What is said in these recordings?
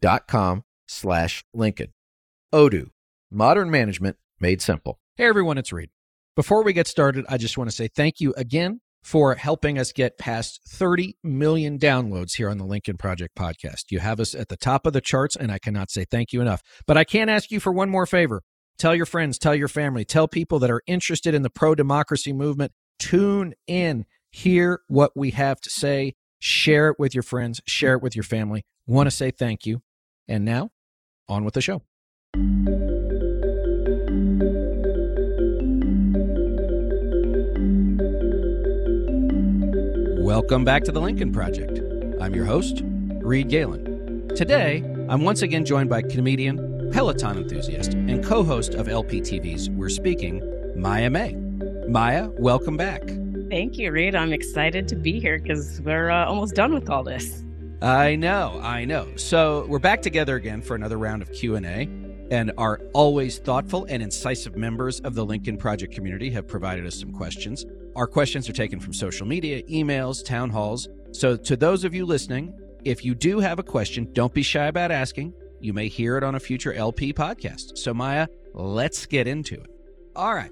dot com slash Lincoln. Odoo, modern management made simple. Hey everyone, it's Reed. Before we get started, I just want to say thank you again for helping us get past 30 million downloads here on the Lincoln Project podcast. You have us at the top of the charts, and I cannot say thank you enough. But I can ask you for one more favor. Tell your friends, tell your family, tell people that are interested in the pro democracy movement. Tune in, hear what we have to say, share it with your friends, share it with your family. Want to say thank you. And now, on with the show. Welcome back to the Lincoln Project. I'm your host, Reed Galen. Today, I'm once again joined by comedian, Peloton enthusiast, and co host of LPTV's We're Speaking, Maya May. Maya, welcome back. Thank you, Reed. I'm excited to be here because we're uh, almost done with all this. I know, I know. So we're back together again for another round of Q&A, and our always thoughtful and incisive members of the Lincoln Project community have provided us some questions. Our questions are taken from social media, emails, town halls. So, to those of you listening, if you do have a question, don't be shy about asking. You may hear it on a future LP podcast. So, Maya, let's get into it. All right.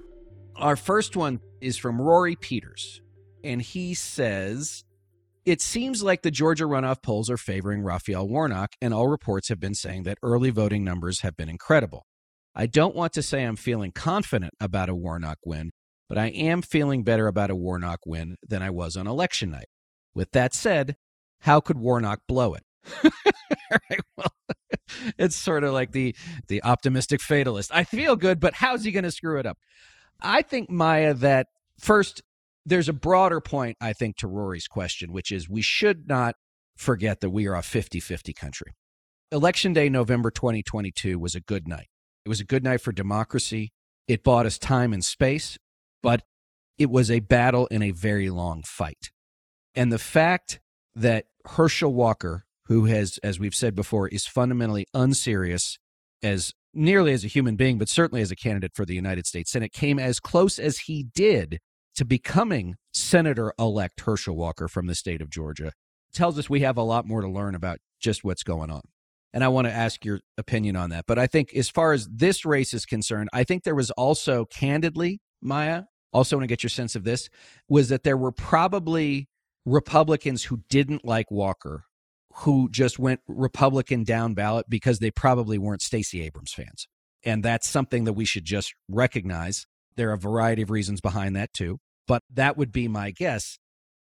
Our first one is from Rory Peters, and he says, It seems like the Georgia runoff polls are favoring Raphael Warnock, and all reports have been saying that early voting numbers have been incredible. I don't want to say I'm feeling confident about a Warnock win, but I am feeling better about a Warnock win than I was on election night. With that said, how could Warnock blow it? right, well, it's sort of like the the optimistic fatalist. I feel good, but how's he going to screw it up? I think Maya that first there's a broader point I think to Rory's question, which is we should not forget that we are a 50-50 country. Election day November 2022 was a good night. It was a good night for democracy. It bought us time and space but it was a battle in a very long fight. And the fact that Herschel Walker, who has, as we've said before, is fundamentally unserious as nearly as a human being, but certainly as a candidate for the United States Senate, came as close as he did to becoming Senator elect Herschel Walker from the state of Georgia, tells us we have a lot more to learn about just what's going on. And I want to ask your opinion on that. But I think as far as this race is concerned, I think there was also candidly Maya, also want to get your sense of this, was that there were probably Republicans who didn't like Walker who just went Republican down ballot because they probably weren't Stacey Abrams fans. And that's something that we should just recognize. There are a variety of reasons behind that too, but that would be my guess.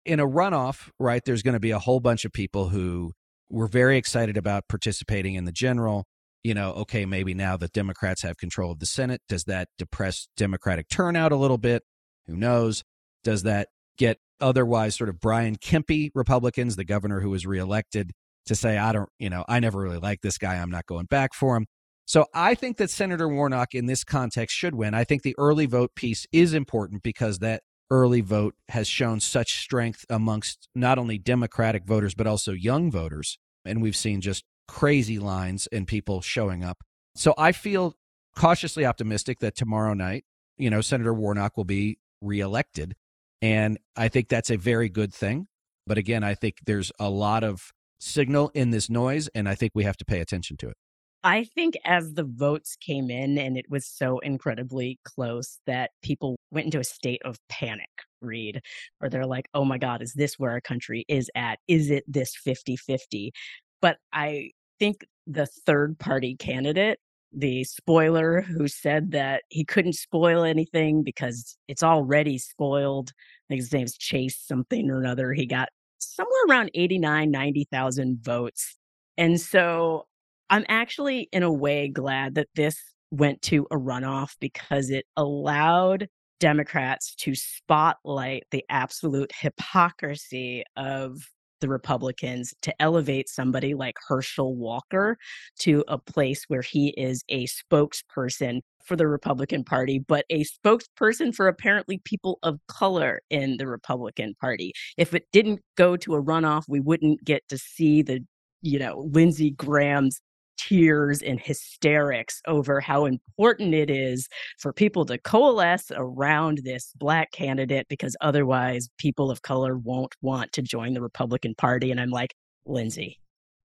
In a runoff, right, there's going to be a whole bunch of people who were very excited about participating in the general you know, okay, maybe now that Democrats have control of the Senate, does that depress Democratic turnout a little bit? Who knows? Does that get otherwise sort of Brian Kemp Republicans, the governor who was reelected, to say, I don't, you know, I never really liked this guy. I'm not going back for him. So I think that Senator Warnock in this context should win. I think the early vote piece is important because that early vote has shown such strength amongst not only Democratic voters, but also young voters. And we've seen just crazy lines and people showing up. So I feel cautiously optimistic that tomorrow night, you know, Senator Warnock will be reelected. And I think that's a very good thing. But again, I think there's a lot of signal in this noise, and I think we have to pay attention to it. I think as the votes came in and it was so incredibly close that people went into a state of panic, Reed, or they're like, oh my God, is this where our country is at? Is it this 50 50? But I think the third party candidate, the spoiler who said that he couldn't spoil anything because it's already spoiled. I think his name's Chase something or another. He got somewhere around 89, 90,000 votes. And so I'm actually, in a way, glad that this went to a runoff because it allowed Democrats to spotlight the absolute hypocrisy of the Republicans to elevate somebody like Herschel Walker to a place where he is a spokesperson for the Republican Party, but a spokesperson for apparently people of color in the Republican Party. If it didn't go to a runoff, we wouldn't get to see the, you know, Lindsey Graham's tears and hysterics over how important it is for people to coalesce around this black candidate because otherwise people of color won't want to join the Republican Party. And I'm like, Lindsey,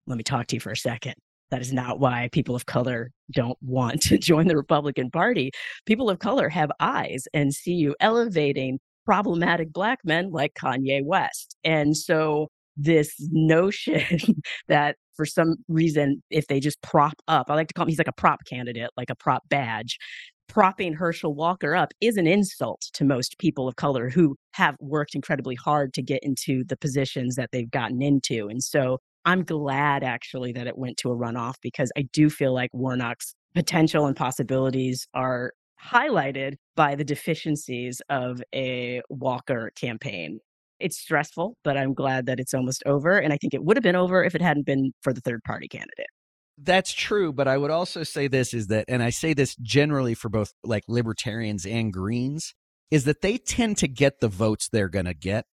let me talk to you for a second. That is not why people of color don't want to join the Republican Party. People of color have eyes and see you elevating problematic black men like Kanye West. And so this notion that for some reason, if they just prop up, I like to call him, he's like a prop candidate, like a prop badge. Propping Herschel Walker up is an insult to most people of color who have worked incredibly hard to get into the positions that they've gotten into. And so I'm glad actually that it went to a runoff because I do feel like Warnock's potential and possibilities are highlighted by the deficiencies of a Walker campaign. It's stressful, but I'm glad that it's almost over. And I think it would have been over if it hadn't been for the third party candidate. That's true, but I would also say this is that, and I say this generally for both like libertarians and Greens, is that they tend to get the votes they're going to get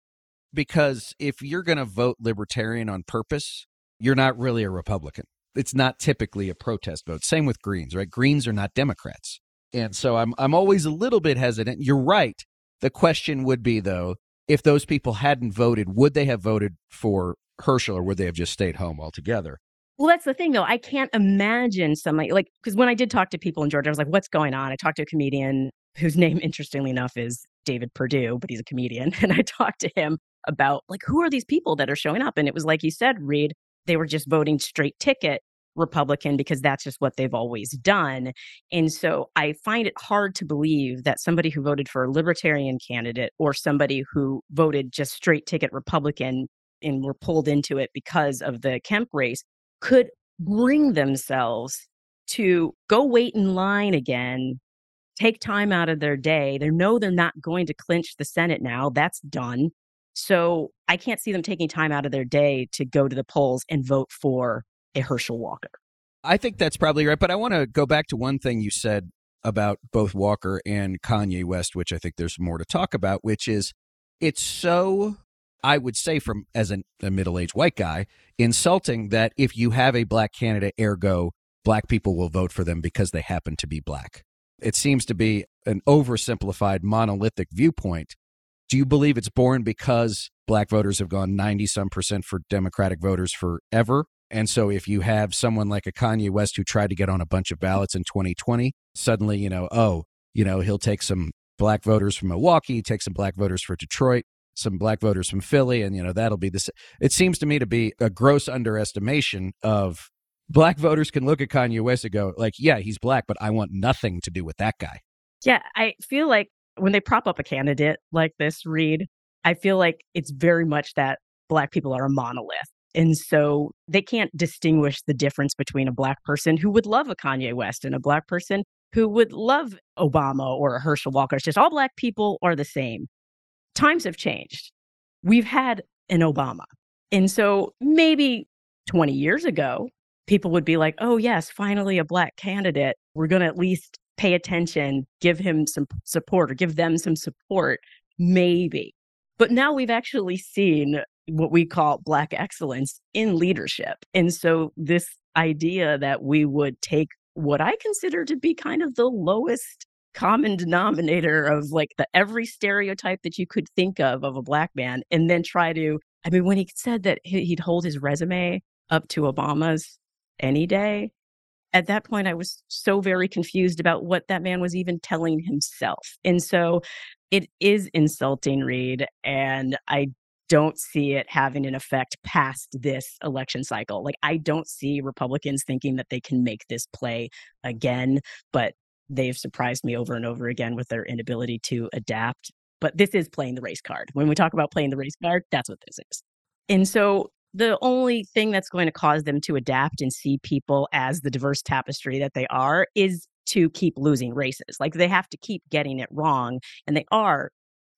because if you're going to vote libertarian on purpose, you're not really a Republican. It's not typically a protest vote. Same with Greens, right? Greens are not Democrats. And so I'm I'm always a little bit hesitant. You're right. The question would be though, if those people hadn't voted, would they have voted for Herschel or would they have just stayed home altogether? Well, that's the thing though. I can't imagine somebody like because when I did talk to people in Georgia, I was like, what's going on? I talked to a comedian whose name, interestingly enough, is David Perdue, but he's a comedian. And I talked to him about like who are these people that are showing up? And it was like you said, Reed, they were just voting straight ticket Republican because that's just what they've always done. And so I find it hard to believe that somebody who voted for a libertarian candidate or somebody who voted just straight ticket Republican and were pulled into it because of the Kemp race could bring themselves to go wait in line again, take time out of their day. They know they're not going to clinch the Senate now. That's done. So I can't see them taking time out of their day to go to the polls and vote for a Herschel Walker. I think that's probably right. But I want to go back to one thing you said about both Walker and Kanye West, which I think there's more to talk about, which is it's so, I would say, from as an, a middle aged white guy, insulting that if you have a black candidate, ergo, black people will vote for them because they happen to be black. It seems to be an oversimplified, monolithic viewpoint. Do you believe it's born because black voters have gone 90 some percent for Democratic voters forever? And so if you have someone like a Kanye West who tried to get on a bunch of ballots in 2020, suddenly, you know, oh, you know, he'll take some black voters from Milwaukee, take some black voters for Detroit, some black voters from Philly, and you know, that'll be this. It seems to me to be a gross underestimation of black voters can look at Kanye West and go, like, yeah, he's black, but I want nothing to do with that guy. Yeah, I feel like when they prop up a candidate like this, Reed, I feel like it's very much that black people are a monolith. And so they can't distinguish the difference between a black person who would love a Kanye West and a black person who would love Obama or a Herschel Walker. It's just all black people are the same. Times have changed. We've had an Obama. And so maybe 20 years ago, people would be like, oh, yes, finally a black candidate. We're going to at least pay attention, give him some support or give them some support, maybe. But now we've actually seen what we call Black excellence in leadership. And so, this idea that we would take what I consider to be kind of the lowest common denominator of like the every stereotype that you could think of of a black man and then try to i mean when he said that he'd hold his resume up to obama's any day at that point i was so very confused about what that man was even telling himself and so it is insulting reed and i don't see it having an effect past this election cycle. Like, I don't see Republicans thinking that they can make this play again, but they've surprised me over and over again with their inability to adapt. But this is playing the race card. When we talk about playing the race card, that's what this is. And so the only thing that's going to cause them to adapt and see people as the diverse tapestry that they are is to keep losing races. Like they have to keep getting it wrong. And they are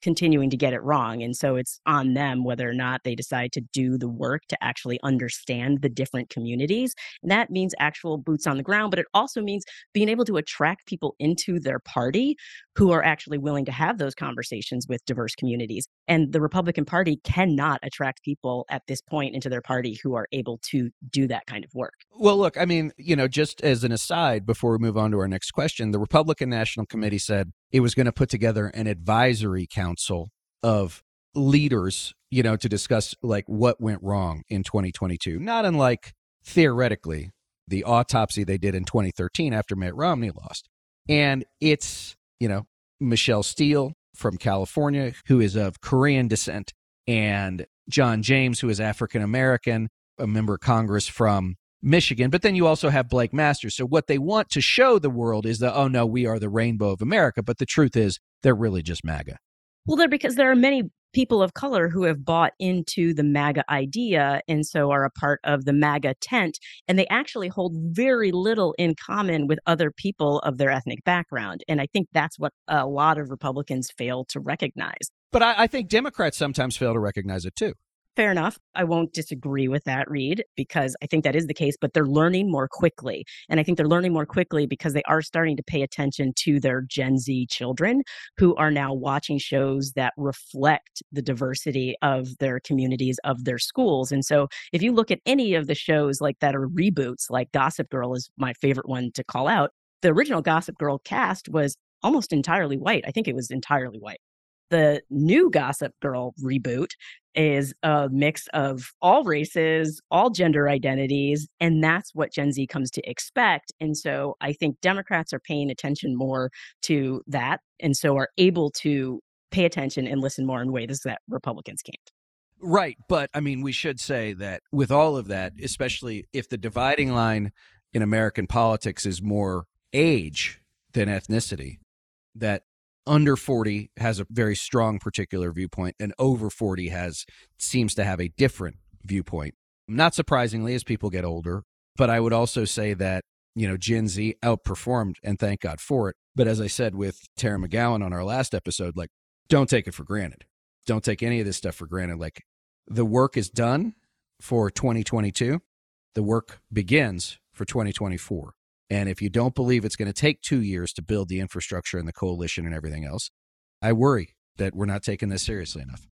continuing to get it wrong. And so it's on them whether or not they decide to do the work to actually understand the different communities. And that means actual boots on the ground, but it also means being able to attract people into their party who are actually willing to have those conversations with diverse communities. And the Republican Party cannot attract people at this point into their party who are able to do that kind of work. Well, look, I mean, you know, just as an aside before we move on to our next question, the Republican National Committee said it was going to put together an advisory council of leaders, you know, to discuss like what went wrong in 2022. Not unlike theoretically the autopsy they did in 2013 after Mitt Romney lost. And it's, you know, Michelle Steel from California, who is of Korean descent, and John James, who is African American, a member of Congress from Michigan. But then you also have Blake Masters. So what they want to show the world is that, oh no, we are the rainbow of America. But the truth is, they're really just MAGA. Well, they're because there are many people of color who have bought into the MAGA idea and so are a part of the MAGA tent. And they actually hold very little in common with other people of their ethnic background. And I think that's what a lot of Republicans fail to recognize. But I, I think Democrats sometimes fail to recognize it too. Fair enough. I won't disagree with that, Reed, because I think that is the case, but they're learning more quickly. And I think they're learning more quickly because they are starting to pay attention to their Gen Z children who are now watching shows that reflect the diversity of their communities, of their schools. And so if you look at any of the shows like that are reboots, like Gossip Girl is my favorite one to call out, the original Gossip Girl cast was almost entirely white. I think it was entirely white the new Gossip Girl reboot is a mix of all races, all gender identities, and that's what Gen Z comes to expect. And so I think Democrats are paying attention more to that and so are able to pay attention and listen more in ways that Republicans can't. Right. But I mean, we should say that with all of that, especially if the dividing line in American politics is more age than ethnicity, that under 40 has a very strong particular viewpoint and over 40 has seems to have a different viewpoint. Not surprisingly as people get older but i would also say that you know gen z outperformed and thank god for it. But as i said with tara mcgowan on our last episode like don't take it for granted. Don't take any of this stuff for granted. Like the work is done for 2022 the work begins for 2024 and if you don't believe it's going to take two years to build the infrastructure and the coalition and everything else, I worry that we're not taking this seriously enough.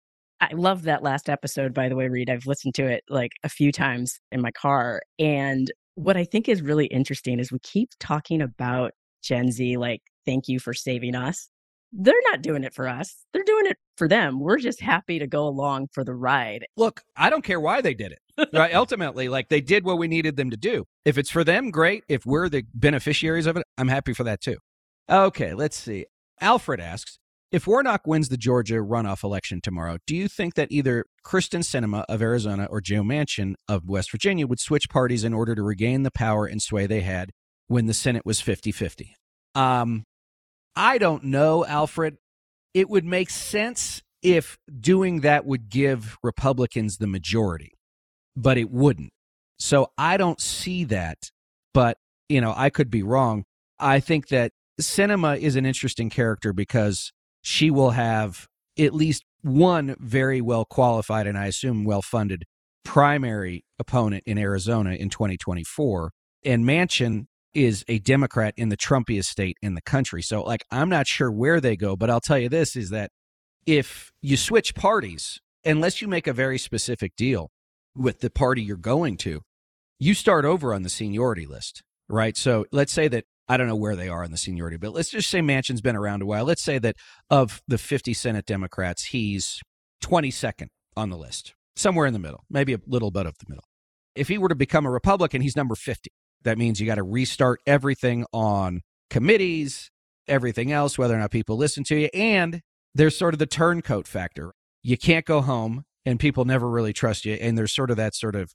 I love that last episode, by the way, Reed. I've listened to it like a few times in my car. And what I think is really interesting is we keep talking about Gen Z, like, thank you for saving us they're not doing it for us. They're doing it for them. We're just happy to go along for the ride. Look, I don't care why they did it. right? Ultimately, like they did what we needed them to do. If it's for them, great. If we're the beneficiaries of it, I'm happy for that too. Okay, let's see. Alfred asks If Warnock wins the Georgia runoff election tomorrow, do you think that either Kyrsten Sinema of Arizona or Joe Manchin of West Virginia would switch parties in order to regain the power and sway they had when the Senate was 50 50? Um, I don't know, Alfred. It would make sense if doing that would give Republicans the majority, but it wouldn't. So I don't see that. But, you know, I could be wrong. I think that Sinema is an interesting character because she will have at least one very well qualified and I assume well funded primary opponent in Arizona in 2024. And Manchin is a Democrat in the Trumpiest state in the country. So, like, I'm not sure where they go, but I'll tell you this is that if you switch parties, unless you make a very specific deal with the party you're going to, you start over on the seniority list, right? So, let's say that I don't know where they are in the seniority, but let's just say Manchin's been around a while. Let's say that of the 50 Senate Democrats, he's 22nd on the list, somewhere in the middle, maybe a little bit of the middle. If he were to become a Republican, he's number 50. That means you got to restart everything on committees, everything else, whether or not people listen to you. And there's sort of the turncoat factor. You can't go home and people never really trust you. And there's sort of that sort of,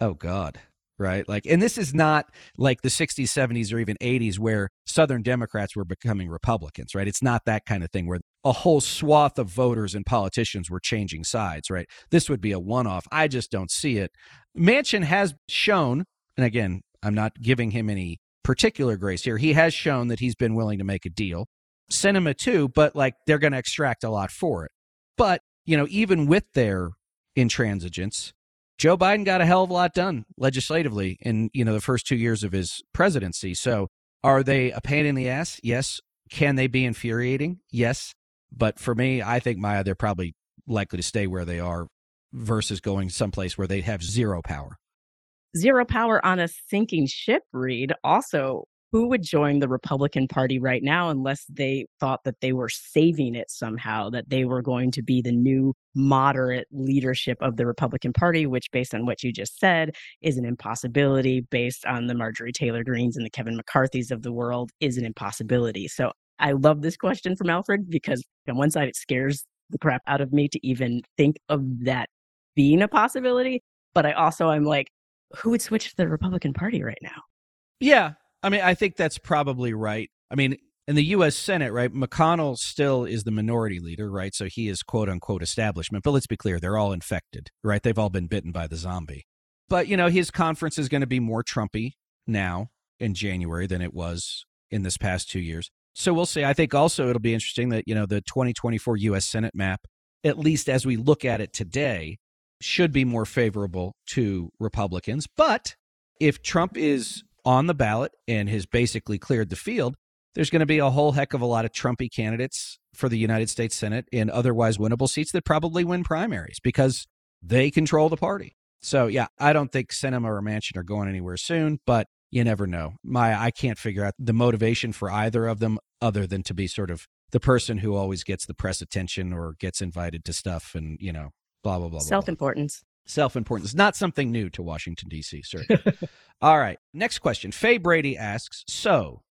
oh God, right? Like, and this is not like the 60s, 70s, or even 80s where Southern Democrats were becoming Republicans, right? It's not that kind of thing where a whole swath of voters and politicians were changing sides, right? This would be a one off. I just don't see it. Manchin has shown, and again, I'm not giving him any particular grace here. He has shown that he's been willing to make a deal. Sinema too, but like they're going to extract a lot for it. But, you know, even with their intransigence, Joe Biden got a hell of a lot done legislatively in, you know, the first two years of his presidency. So are they a pain in the ass? Yes. Can they be infuriating? Yes. But for me, I think Maya, they're probably likely to stay where they are versus going someplace where they have zero power. Zero power on a sinking ship, Reed. Also, who would join the Republican Party right now unless they thought that they were saving it somehow, that they were going to be the new moderate leadership of the Republican Party, which, based on what you just said, is an impossibility, based on the Marjorie Taylor Greenes and the Kevin McCarthy's of the world, is an impossibility. So I love this question from Alfred because, on one side, it scares the crap out of me to even think of that being a possibility. But I also, I'm like, who would switch to the Republican Party right now? Yeah, I mean, I think that's probably right. I mean, in the U.S. Senate, right, McConnell still is the minority leader, right? So he is quote unquote establishment. But let's be clear, they're all infected, right? They've all been bitten by the zombie. But, you know, his conference is going to be more Trumpy now in January than it was in this past two years. So we'll see. I think also it'll be interesting that, you know, the 2024 U.S. Senate map, at least as we look at it today, should be more favorable to Republicans. But if Trump is on the ballot and has basically cleared the field, there's going to be a whole heck of a lot of Trumpy candidates for the United States Senate in otherwise winnable seats that probably win primaries because they control the party. So, yeah, I don't think Sinema or Manchin are going anywhere soon, but you never know. My, I can't figure out the motivation for either of them other than to be sort of the person who always gets the press attention or gets invited to stuff and, you know, blah, blah, blah. Self importance. Self importance. Not something new to Washington, D.C., sir. All right. Next question. Faye Brady asks So,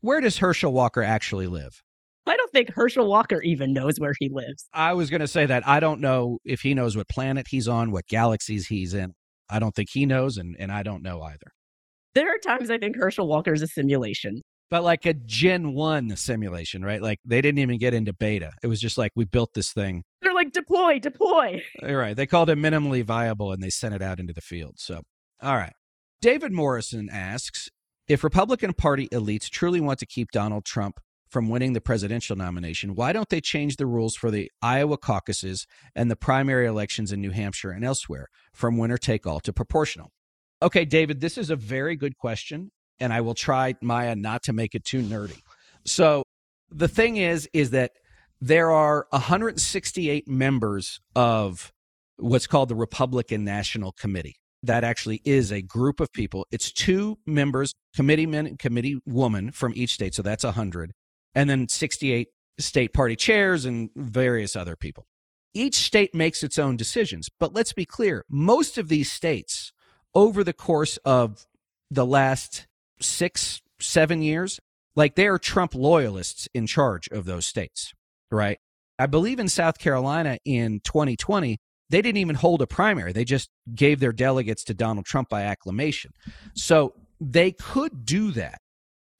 where does Herschel Walker actually live? I don't think Herschel Walker even knows where he lives. I was going to say that. I don't know if he knows what planet he's on, what galaxies he's in. I don't think he knows, and, and I don't know either. There are times I think Herschel Walker is a simulation. But like a Gen 1 simulation, right? Like they didn't even get into beta. It was just like, we built this thing. They're like, deploy, deploy. All right. They called it minimally viable and they sent it out into the field. So, all right. David Morrison asks If Republican Party elites truly want to keep Donald Trump from winning the presidential nomination, why don't they change the rules for the Iowa caucuses and the primary elections in New Hampshire and elsewhere from winner take all to proportional? Okay, David, this is a very good question, and I will try, Maya, not to make it too nerdy. So the thing is, is that there are 168 members of what's called the Republican National Committee that actually is a group of people. It's two members, committeemen and committee woman from each state. So that's 100. And then 68 state party chairs and various other people. Each state makes its own decisions. But let's be clear most of these states, over the course of the last six, seven years, like they are Trump loyalists in charge of those states, right? I believe in South Carolina in 2020, they didn't even hold a primary. They just gave their delegates to Donald Trump by acclamation. So they could do that.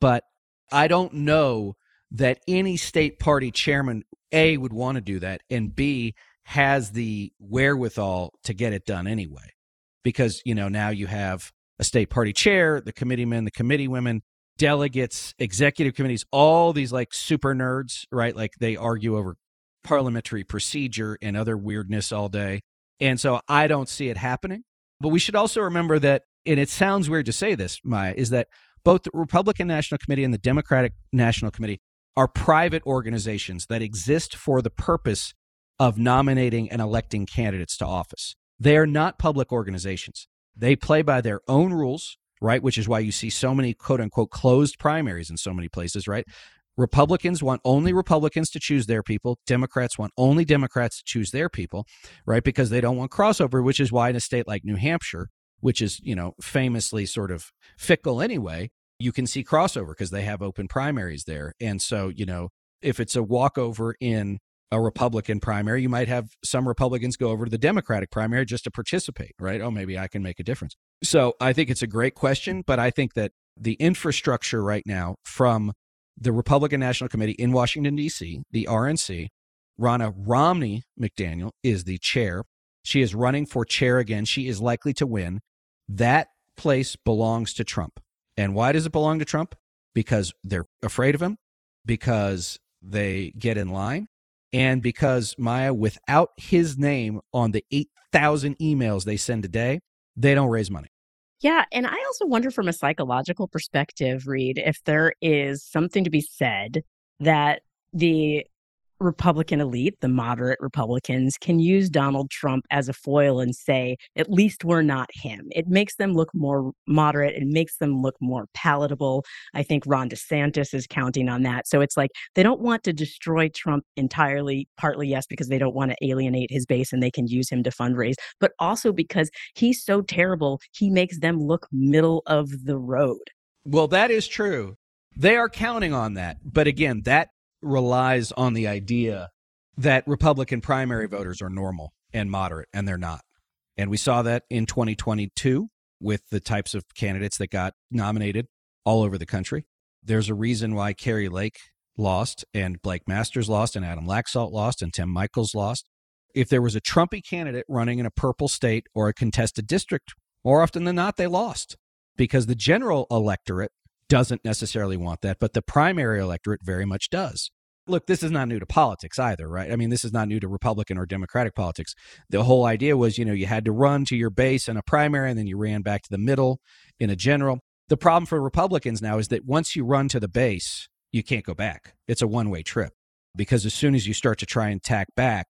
But I don't know that any state party chairman, A, would want to do that, and B, has the wherewithal to get it done anyway. Because, you know, now you have a state party chair, the committeemen, the committee women, delegates, executive committees, all these like super nerds, right? Like they argue over parliamentary procedure and other weirdness all day. And so I don't see it happening. But we should also remember that, and it sounds weird to say this, Maya, is that both the Republican National Committee and the Democratic National Committee are private organizations that exist for the purpose of nominating and electing candidates to office. They are not public organizations. They play by their own rules, right? Which is why you see so many quote unquote closed primaries in so many places, right? Republicans want only Republicans to choose their people. Democrats want only Democrats to choose their people, right? Because they don't want crossover, which is why in a state like New Hampshire, which is, you know, famously sort of fickle anyway, you can see crossover because they have open primaries there. And so, you know, if it's a walkover in a Republican primary, you might have some Republicans go over to the Democratic primary just to participate, right? Oh, maybe I can make a difference. So I think it's a great question, but I think that the infrastructure right now from the Republican National Committee in Washington, D.C., the RNC. Ronna Romney McDaniel is the chair. She is running for chair again. She is likely to win. That place belongs to Trump. And why does it belong to Trump? Because they're afraid of him, because they get in line. And because Maya, without his name on the 8,000 emails they send a day, they don't raise money. Yeah. And I also wonder from a psychological perspective, Reed, if there is something to be said that the Republican elite, the moderate Republicans, can use Donald Trump as a foil and say, at least we're not him. It makes them look more moderate. It makes them look more palatable. I think Ron DeSantis is counting on that. So it's like they don't want to destroy Trump entirely, partly, yes, because they don't want to alienate his base and they can use him to fundraise, but also because he's so terrible, he makes them look middle of the road. Well, that is true. They are counting on that. But again, that relies on the idea that Republican primary voters are normal and moderate, and they're not. And we saw that in 2022 with the types of candidates that got nominated all over the country. There's a reason why Kari Lake lost, and Blake Masters lost, and Adam Laxalt lost, and Tim Michels lost. If there was a Trumpy candidate running in a purple state or a contested district, more often than not, they lost because the general electorate doesn't necessarily want that, but the primary electorate very much does. Look, this is not new to politics either, right? I mean, this is not new to Republican or Democratic politics. The whole idea was, you know, you had to run to your base in a primary and then you ran back to the middle in a general. The problem for Republicans now is that once you run to the base, you can't go back. It's a one way trip because as soon as you start to try and tack back,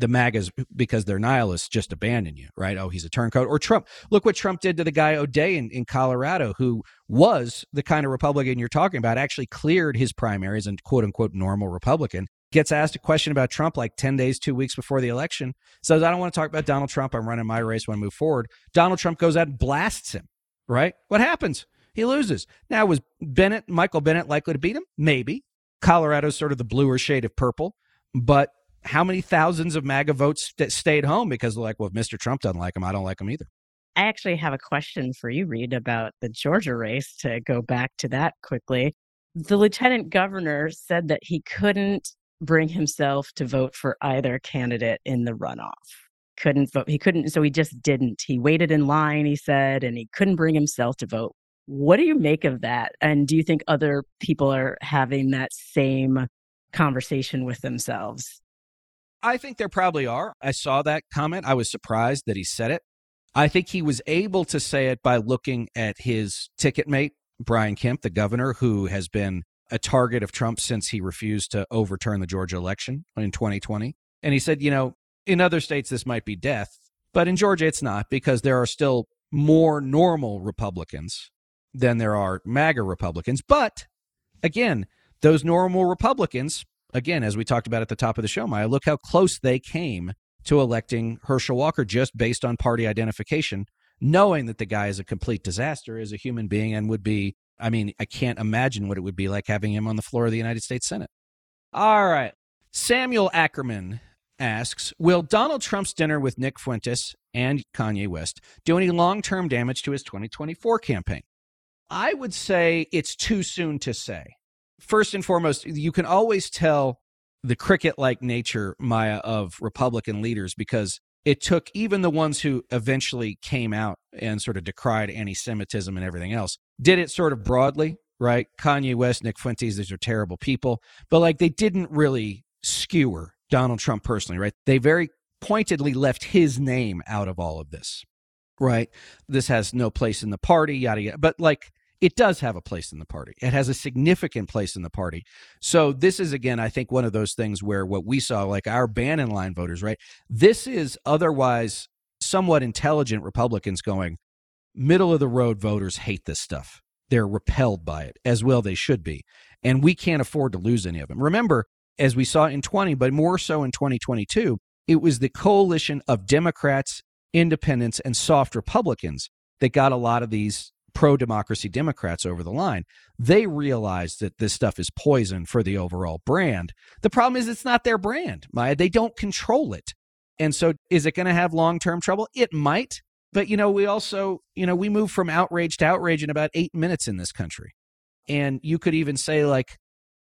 the MAGAs, because they're nihilists, just abandon you, right? Oh, he's a turncoat. Or Trump. Look what Trump did to the guy O'Dea in, in Colorado, who was the kind of Republican you're talking about, actually cleared his primaries and quote unquote normal Republican. Gets asked a question about Trump like 10 days, two weeks before the election. Says, I don't want to talk about Donald Trump. I'm running my race. Want to move forward. Donald Trump goes out and blasts him, right? What happens? He loses. Now, was Bennet, Michael Bennet, likely to beat him? Maybe. Colorado's sort of the bluer shade of purple, but how many thousands of MAGA votes st- stayed home because they're like, well, if Mr. Trump doesn't like him, I don't like him either. I actually have a question for you, Reed, about the Georgia race to go back to that quickly. The lieutenant governor said that he couldn't bring himself to vote for either candidate in the runoff. Couldn't vote. He couldn't. So he just didn't. He waited in line, he said, and he couldn't bring himself to vote. What do you make of that? And do you think other people are having that same conversation with themselves? I think there probably are. I saw that comment. I was surprised that he said it. I think he was able to say it by looking at his ticket mate, Brian Kemp, the governor, who has been a target of Trump since he refused to overturn the Georgia election in 2020. And he said, you know, in other states, this might be death, but in Georgia, it's not because there are still more normal Republicans than there are MAGA Republicans. But again, those normal Republicans again, as we talked about at the top of the show, Maya, look how close they came to electing Herschel Walker just based on party identification, knowing that the guy is a complete disaster as a human being and would be, I mean, I can't imagine what it would be like having him on the floor of the United States Senate. All right. Samuel Ackerman asks Will Donald Trump's dinner with Nick Fuentes and Kanye West do any long term damage to his 2024 campaign? I would say it's too soon to say first and foremost, you can always tell the cricket like nature, Maya, of Republican leaders because it took even the ones who eventually came out and sort of decried anti Semitism and everything else, did it sort of broadly, right? Kanye West, Nick Fuentes, these are terrible people, but like they didn't really skewer Donald Trump personally, right? They very pointedly left his name out of all of this, right? This has no place in the party, yada, yada. But like, it does have a place in the party. It has a significant place in the party. So this is again, I think, one of those things where what we saw, like our ban in line voters, right? This is otherwise somewhat intelligent Republicans going, middle of the road voters hate this stuff. They're repelled by it, as well they should be. And we can't afford to lose any of them. Remember, as we saw in 20, but more so in 2022, it was the coalition of Democrats, independents, and soft Republicans that got a lot of these pro democracy Democrats over the line. They realize that this stuff is poison for the overall brand. The problem is it's not their brand, Maya. They don't control it. And so is it going to have long term trouble? It might. But, you know, we also, you know, we move from outrage to outrage in about eight minutes in this country. And you could even say, like,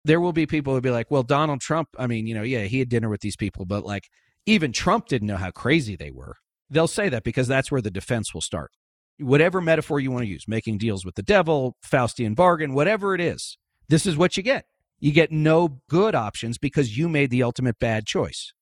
there will be people who be like, well, Donald Trump, I mean, you know, yeah, he had dinner with these people, but like, even Trump didn't know how crazy they were. They'll say that because that's where the defense will start whatever metaphor you want to use, making deals with the devil, Faustian bargain, whatever it is, this is what you get. You get no good options because you made the ultimate bad choice.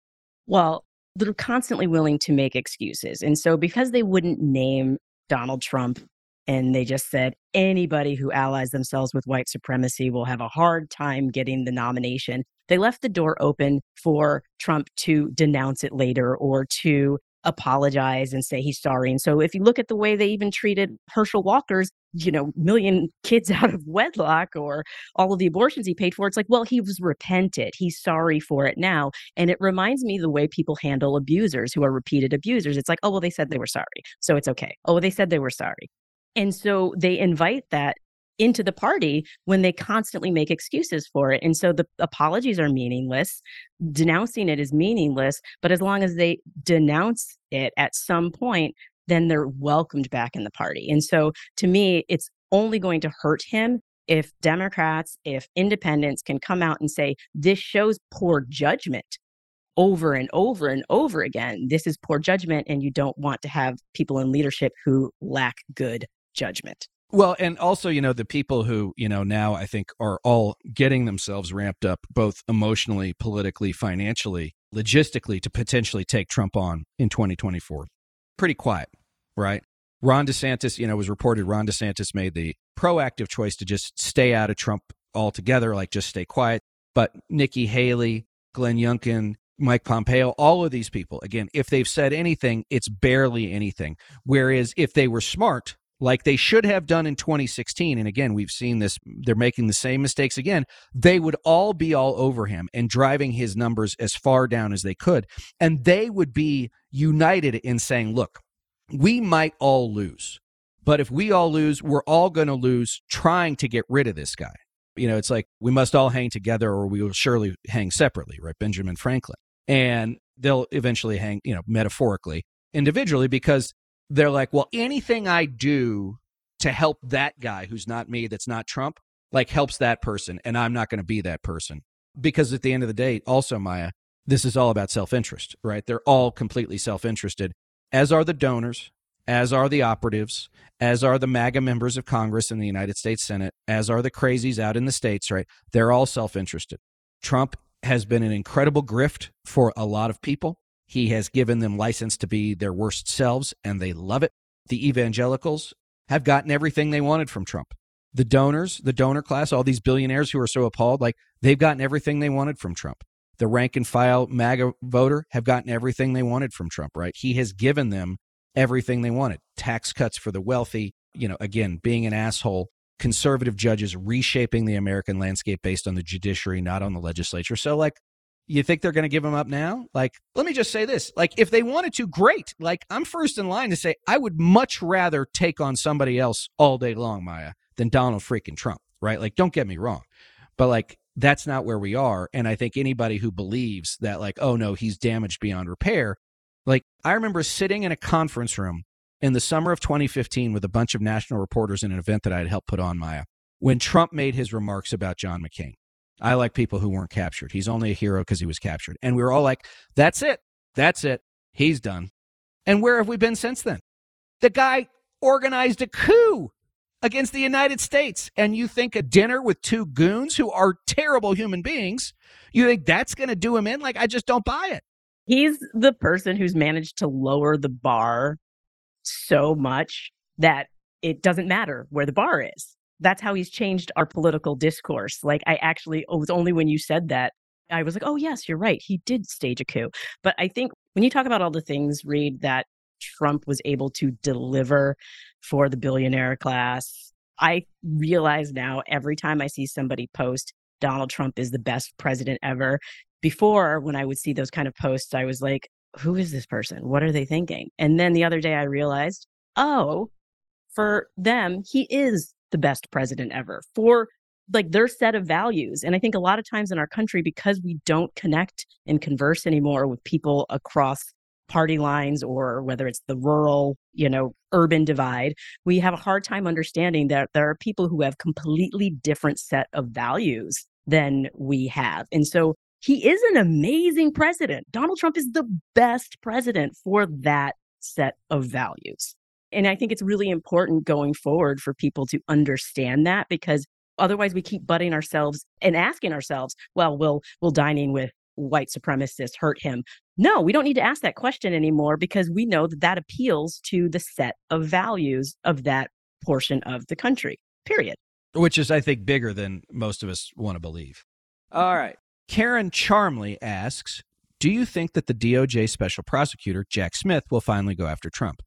Well, they're constantly willing to make excuses. And so, because they wouldn't name Donald Trump and they just said anybody who allies themselves with white supremacy will have a hard time getting the nomination, they left the door open for Trump to denounce it later or to apologize and say he's sorry. And so if you look at the way they even treated Herschel Walker's, you know, million kids out of wedlock or all of the abortions he paid for, it's like, well, he was repented. He's sorry for it now. And it reminds me the way people handle abusers who are repeated abusers. It's like, oh, well, they said they were sorry. So it's okay. Oh, they said they were sorry. And so they invite that into the party when they constantly make excuses for it. And so the apologies are meaningless. Denouncing it is meaningless. But as long as they denounce it at some point, then they're welcomed back in the party. And so to me, it's only going to hurt him if Democrats, if independents can come out and say, this shows poor judgment over and over and over again. This is poor judgment, and you don't want to have people in leadership who lack good judgment. Well, and also, you know, the people who, you know, now I think are all getting themselves ramped up both emotionally, politically, financially, logistically to potentially take Trump on in 2024. Pretty quiet, right? Ron DeSantis, you know, was reported Ron DeSantis made the proactive choice to just stay out of Trump altogether, like just stay quiet. But Nikki Haley, Glenn Youngkin, Mike Pompeo, all of these people, again, if they've said anything, it's barely anything. Whereas if they were smart, like they should have done in 2016 and again we've seen this they're making the same mistakes again they would all be all over him and driving his numbers as far down as they could and they would be united in saying look we might all lose but if we all lose we're all going to lose trying to get rid of this guy. You know it's like we must all hang together or we will surely hang separately right? Benjamin franklin. And they'll eventually hang you know metaphorically individually because they're like, well, anything I do to help that guy who's not me, that's not Trump, like helps that person. And I'm not going to be that person. Because at the end of the day, also, Maya, this is all about self interest, right? They're all completely self interested, as are the donors, as are the operatives, as are the MAGA members of Congress and the United States Senate, as are the crazies out in the states, right? They're all self interested. Trump has been an incredible grift for a lot of people. He has given them license to be their worst selves, and they love it. The evangelicals have gotten everything they wanted from Trump. The donors, the donor class, all these billionaires who are so appalled, like they've gotten everything they wanted from Trump. The rank and file MAGA voter have gotten everything they wanted from Trump, right? He has given them everything they wanted tax cuts for the wealthy, you know, again, being an asshole, conservative judges reshaping the American landscape based on the judiciary, not on the legislature. So, like, you think they're going to give him up now? Like, let me just say this. Like, if they wanted to, great. Like, I'm first in line to say I would much rather take on somebody else all day long, Maya, than Donald freaking Trump, right? Like, don't get me wrong. But like, that's not where we are. And I think anybody who believes that, like, oh no, he's damaged beyond repair. Like, I remember sitting in a conference room in the summer of 2015 with a bunch of national reporters in an event that I had helped put on, Maya, when Trump made his remarks about John McCain. I like people who weren't captured. He's only a hero because he was captured. And we were all like, that's it. That's it. He's done. And where have we been since then? The guy organized a coup against the United States. And you think a dinner with two goons who are terrible human beings, you think that's going to do him in? Like, I just don't buy it. He's the person who's managed to lower the bar so much that it doesn't matter where the bar is that's how he's changed our political discourse. Like I actually it was only when you said that I was like, "Oh yes, you're right. He did stage a coup." But I think when you talk about all the things Reed that Trump was able to deliver for the billionaire class, I realize now every time I see somebody post Donald Trump is the best president ever. Before, when I would see those kind of posts, I was like, who is this person? What are they thinking? And then the other day I realized, oh, for them, he is the best president ever for like their set of values. And I think a lot of times in our country, because we don't connect and converse anymore with people across party lines or whether it's the rural, you know, urban divide, we have a hard time understanding that there are people who have completely different set of values than we have. And so he is an amazing president. Donald Trump is the best president for that set of values. And I think it's really important going forward for people to understand that because Otherwise, we keep butting ourselves and asking ourselves, well, will will dining with white supremacists hurt him? No, we don't need to ask that question anymore because we know that that appeals to the set of values of that portion of the country. Period. Which is, I think, bigger than most of us want to believe. All mm-hmm. right. Karen Charmley asks Do you think that the DOJ special prosecutor, Jack Smith, will finally go after Trump?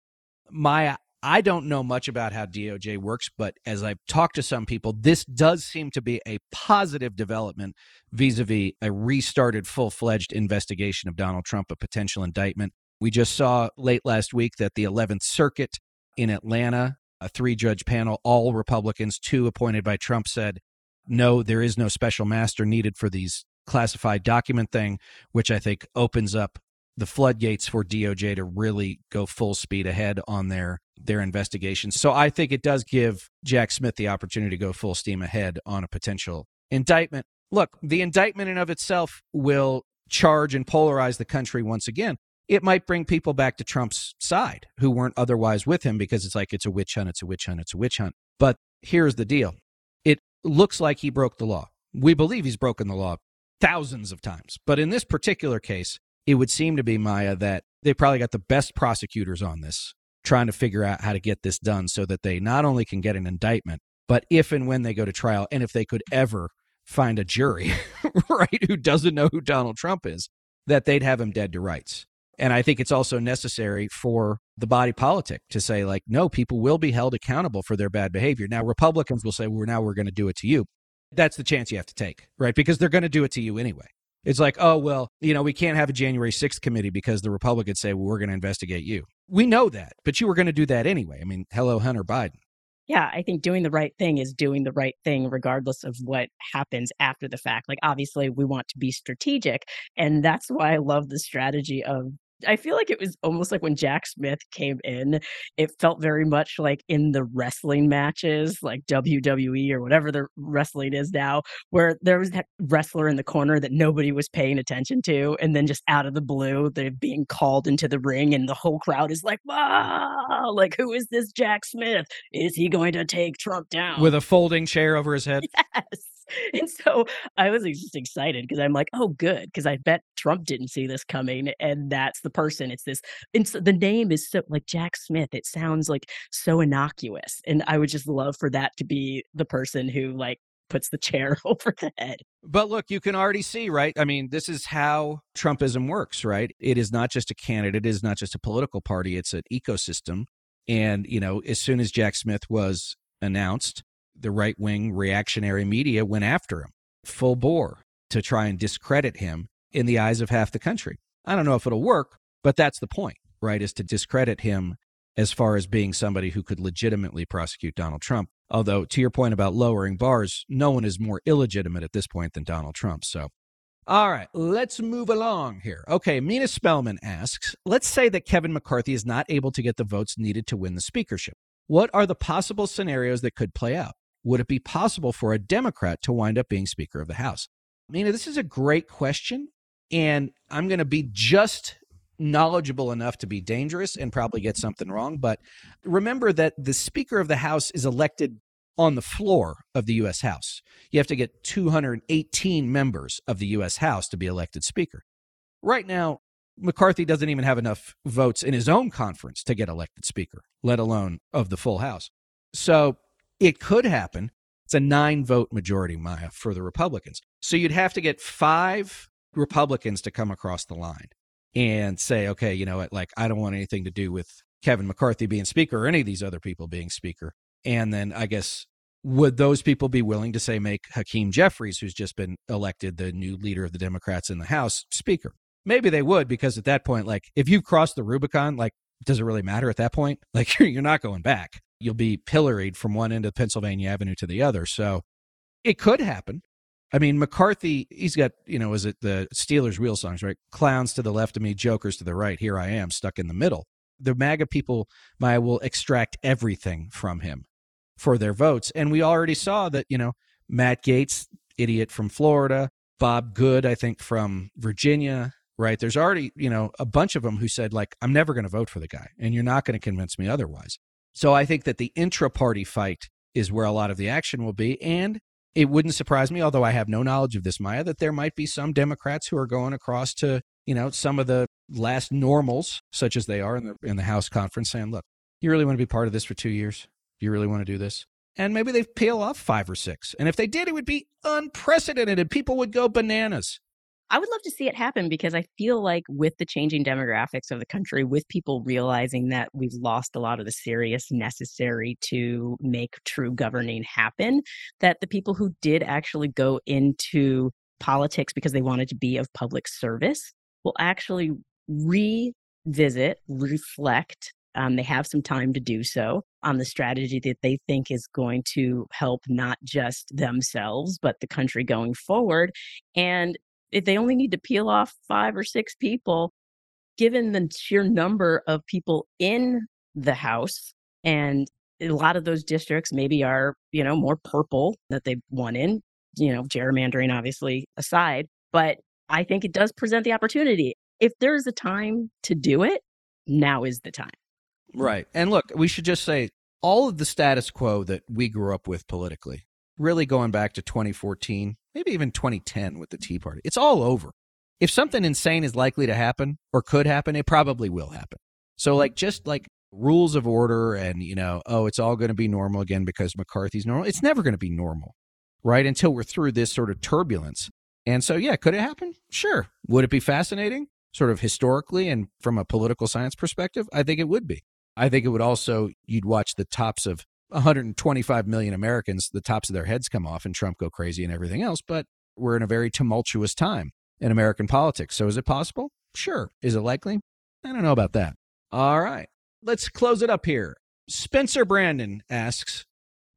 Maya, I don't know much about how DOJ works, but as I've talked to some people, this does seem to be a positive development vis a vis a restarted full fledged investigation of Donald Trump, a potential indictment. We just saw late last week that the 11th Circuit in Atlanta, a three judge panel, all Republicans, two appointed by Trump, said, no, there is no special master needed for these classified document thing, which I think opens up the floodgates for DOJ to really go full speed ahead on their their investigation. So I think it does give Jack Smith the opportunity to go full steam ahead on a potential indictment. Look, the indictment in of itself will charge and polarize the country once again. It might bring people back to Trump's side who weren't otherwise with him because it's like it's a witch hunt, it's a witch hunt, it's a witch hunt. But here's the deal. It looks like he broke the law. We believe he's broken the law thousands of times. But in this particular case, it would seem to be Maya that they probably got the best prosecutors on this trying to figure out how to get this done so that they not only can get an indictment, but if and when they go to trial, and if they could ever find a jury, right, who doesn't know who Donald Trump is, that they'd have him dead to rights. And I think it's also necessary for the body politic to say, like, no, people will be held accountable for their bad behavior. Now, Republicans will say, well, now we're going to do it to you. That's the chance you have to take, right? Because they're going to do it to you anyway. It's like, oh, well, you know, we can't have a January 6th committee because the Republicans say, well, we're going to investigate you. We know that, but you were going to do that anyway. I mean, hello, Hunter Biden. Yeah, I think doing the right thing is doing the right thing regardless of what happens after the fact. Like, obviously, we want to be strategic. And that's why I love the strategy of I feel like it was almost like when Jack Smith came in, it felt very much like in the wrestling matches, like WWE or whatever the wrestling is now, where there was that wrestler in the corner that nobody was paying attention to. And then just out of the blue, they're being called into the ring, and the whole crowd is like, wow, like, who is this Jack Smith? Is he going to take Trump down? With a folding chair over his head? Yes. And so I was just excited because I'm like, oh, good. Because I bet Trump didn't see this coming. And that's the person. It's this, and so the name is so like Jack Smith. It sounds like so innocuous. And I would just love for that to be the person who like puts the chair over the head. But look, you can already see, right? I mean, this is how Trumpism works, right? It is not just a candidate, it is not just a political party, it's an ecosystem. And, you know, as soon as Jack Smith was announced, the right wing reactionary media went after him full bore to try and discredit him in the eyes of half the country. I don't know if it'll work, but that's the point, right? Is to discredit him as far as being somebody who could legitimately prosecute Donald Trump. Although, to your point about lowering bars, no one is more illegitimate at this point than Donald Trump. So, all right, let's move along here. Okay, Mina Spellman asks Let's say that Kevin McCarthy is not able to get the votes needed to win the speakership. What are the possible scenarios that could play out? Would it be possible for a Democrat to wind up being Speaker of the House? Mina, this is a great question. And I'm going to be just knowledgeable enough to be dangerous and probably get something wrong. But remember that the Speaker of the House is elected on the floor of the U.S. House. You have to get 218 members of the U.S. House to be elected Speaker. Right now, McCarthy doesn't even have enough votes in his own conference to get elected Speaker, let alone of the full House. So it could happen. It's a nine vote majority, Maya, for the Republicans. So you'd have to get five Republicans to come across the line and say, okay, you know what, like, I don't want anything to do with Kevin McCarthy being Speaker or any of these other people being Speaker. And then I guess, would those people be willing to say, make Hakeem Jeffries, who's just been elected the new leader of the Democrats in the House, Speaker? Maybe they would, because at that point, like, if you've crossed the Rubicon, like, does it really matter at that point? Like, you're not going back you'll be pilloried from one end of Pennsylvania Avenue to the other. So it could happen. I mean, McCarthy, he's got, you know, is it the Stealers Wheel songs, right? Clowns to the left of me, jokers to the right. Here I am, stuck in the middle. The MAGA people, Maya, will extract everything from him for their votes. And we already saw that, you know, Matt Gaetz, idiot from Florida, Bob Good, I think from Virginia, right? There's already, you know, a bunch of them who said, like, I'm never going to vote for the guy, and you're not going to convince me otherwise. So I think that the intra party fight is where a lot of the action will be. And it wouldn't surprise me, although I have no knowledge of this, Maya, that there might be some Democrats who are going across to, you know, some of the last normals, such as they are in the in the House conference, saying, "Look, you really want to be part of this for two years? Do you really want to do this?" And maybe they peel off five or six. And if they did, it would be unprecedented, and people would go bananas. I would love to see it happen because I feel like with the changing demographics of the country, with people realizing that we've lost a lot of the serious necessary to make true governing happen, that the people who did actually go into politics because they wanted to be of public service will actually revisit, reflect. Um, they have some time to do so on the strategy that they think is going to help not just themselves, but the country going forward. And if they only need to peel off five or six people, given the sheer number of people in the House, and a lot of those districts maybe are, you know, more purple that they won in, you know, gerrymandering obviously aside. But I think it does present the opportunity. If there's a time to do it, now is the time. Right. And look, we should just say all of the status quo that we grew up with politically, really going back to 2014, maybe even 2010 with the Tea Party. It's all over. If something insane is likely to happen or could happen, it probably will happen. So, like, just like rules of order and, you know, oh, it's all going to be normal again because McCarthy's normal, it's never going to be normal, right? Until we're through this sort of turbulence. And so, yeah, could it happen? Sure. Would it be fascinating, sort of historically and from a political science perspective? I think it would be. I think it would also, you'd watch the tops of 125 million Americans, the tops of their heads come off and Trump go crazy and everything else. But we're in a very tumultuous time in American politics. So is it possible? Sure. Is it likely? I don't know about that. All right. Let's close it up here. Spencer Brandon asks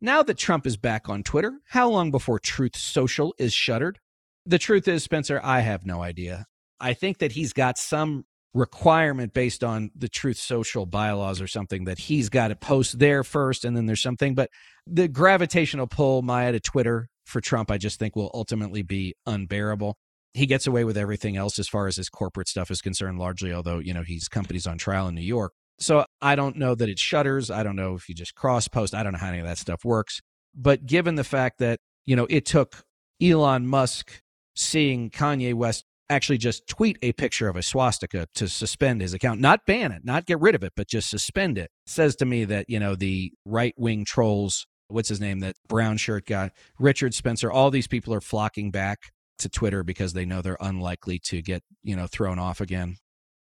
Now that Trump is back on Twitter, how long before Truth Social is shuttered? The truth is, Spencer, I have no idea. I think that he's got some requirement based on the Truth Social bylaws or something that he's got to post there first, and then there's something. But the gravitational pull, Maya, to Twitter for Trump, I just think will ultimately be unbearable. He gets away with everything else as far as his corporate stuff is concerned, largely, although, you know, he's companies on trial in New York. So I don't know that it shutters. I don't know if you just cross post. I don't know how any of that stuff works. But given the fact that, you know, it took Elon Musk seeing Kanye West actually just tweet a picture of a swastika to suspend his account, not ban it, not get rid of it, but just suspend it. Says to me that, you know, the right wing trolls, what's his name, that brown shirt guy, Richard Spencer, all these people are flocking back to Twitter because they know they're unlikely to get, you know, thrown off again.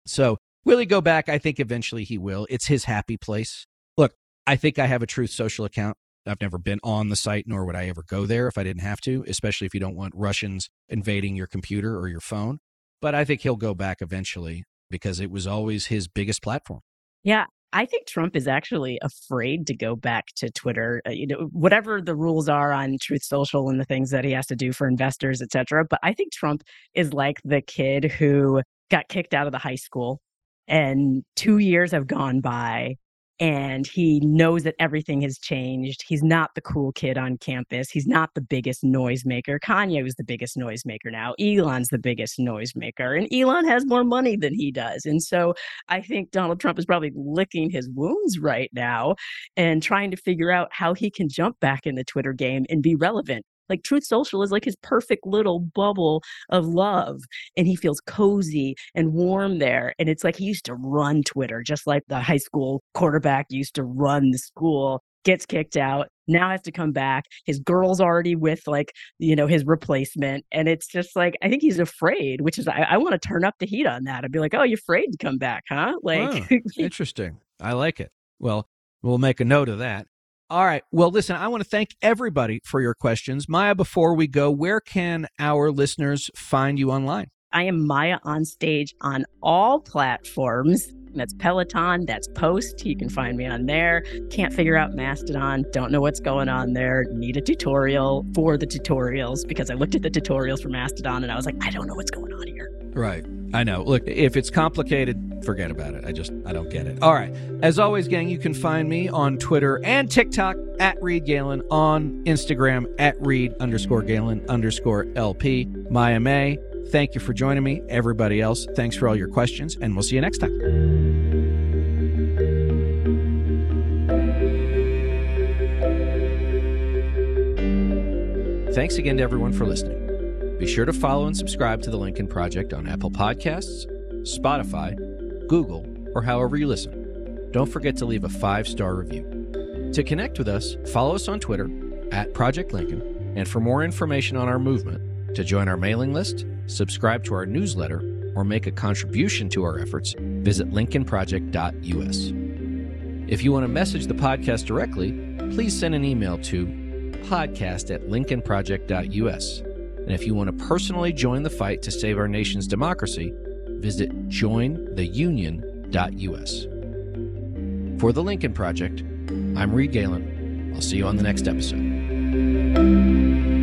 So will he go back? I think eventually he will. It's his happy place. Look, I think I have a Truth Social account. I've never been on the site, nor would I ever go there if I didn't have to, especially if you don't want Russians invading your computer or your phone. But I think he'll go back eventually because it was always his biggest platform. Yeah, I think Trump is actually afraid to go back to Twitter. Uh, you know, whatever the rules are on Truth Social and the things that he has to do for investors, et cetera. But I think Trump is like the kid who got kicked out of the high school and two years have gone by and he knows that everything has changed. He's not the cool kid on campus. He's not the biggest noisemaker. Kanye is the biggest noisemaker now. Elon's the biggest noisemaker, and Elon has more money than he does. And so I think Donald Trump is probably licking his wounds right now and trying to figure out how he can jump back in the Twitter game and be relevant like Truth Social is like his perfect little bubble of love. And he feels cozy and warm there. And it's like he used to run Twitter, just like the high school quarterback used to run the school, gets kicked out, now has to come back. His girl's already with like, you know, his replacement. And it's just like, I think he's afraid, which is, I, I want to turn up the heat on that. I'd be like, oh, you're afraid to come back, huh? Like, interesting. I like it. Well, we'll make a note of that. All right. Well, listen, I want to thank everybody for your questions. Maya, before we go, where can our listeners find you online? I am Maya on stage on all platforms. That's Peloton, that's Post. You can find me on there. Can't figure out Mastodon. Don't know what's going on there. Need a tutorial for the tutorials because I looked at the tutorials for Mastodon and I was like, I don't know what's going on here. Right. I know. Look, if it's complicated, forget about it. I just, I don't get it. All right. As always, gang, you can find me on Twitter and TikTok at Reed Galen, on Instagram at Reed underscore Galen underscore LP. Maya May, thank you for joining me. Everybody else, thanks for all your questions, and we'll see you next time. Thanks again to everyone for listening. Be sure to follow and subscribe to the Lincoln Project on Apple Podcasts, Spotify, Google, or however you listen. Don't forget to leave a five star review. To connect with us, follow us on Twitter at Project Lincoln, and for more information on our movement, to join our mailing list, subscribe to our newsletter, or make a contribution to our efforts, visit lincolnproject.us. If you want to message the podcast directly, please send an email to podcast at lincolnproject.us. And if you want to personally join the fight to save our nation's democracy, visit jointheunion.us. For the Lincoln Project, I'm Reed Galen. I'll see you on the next episode.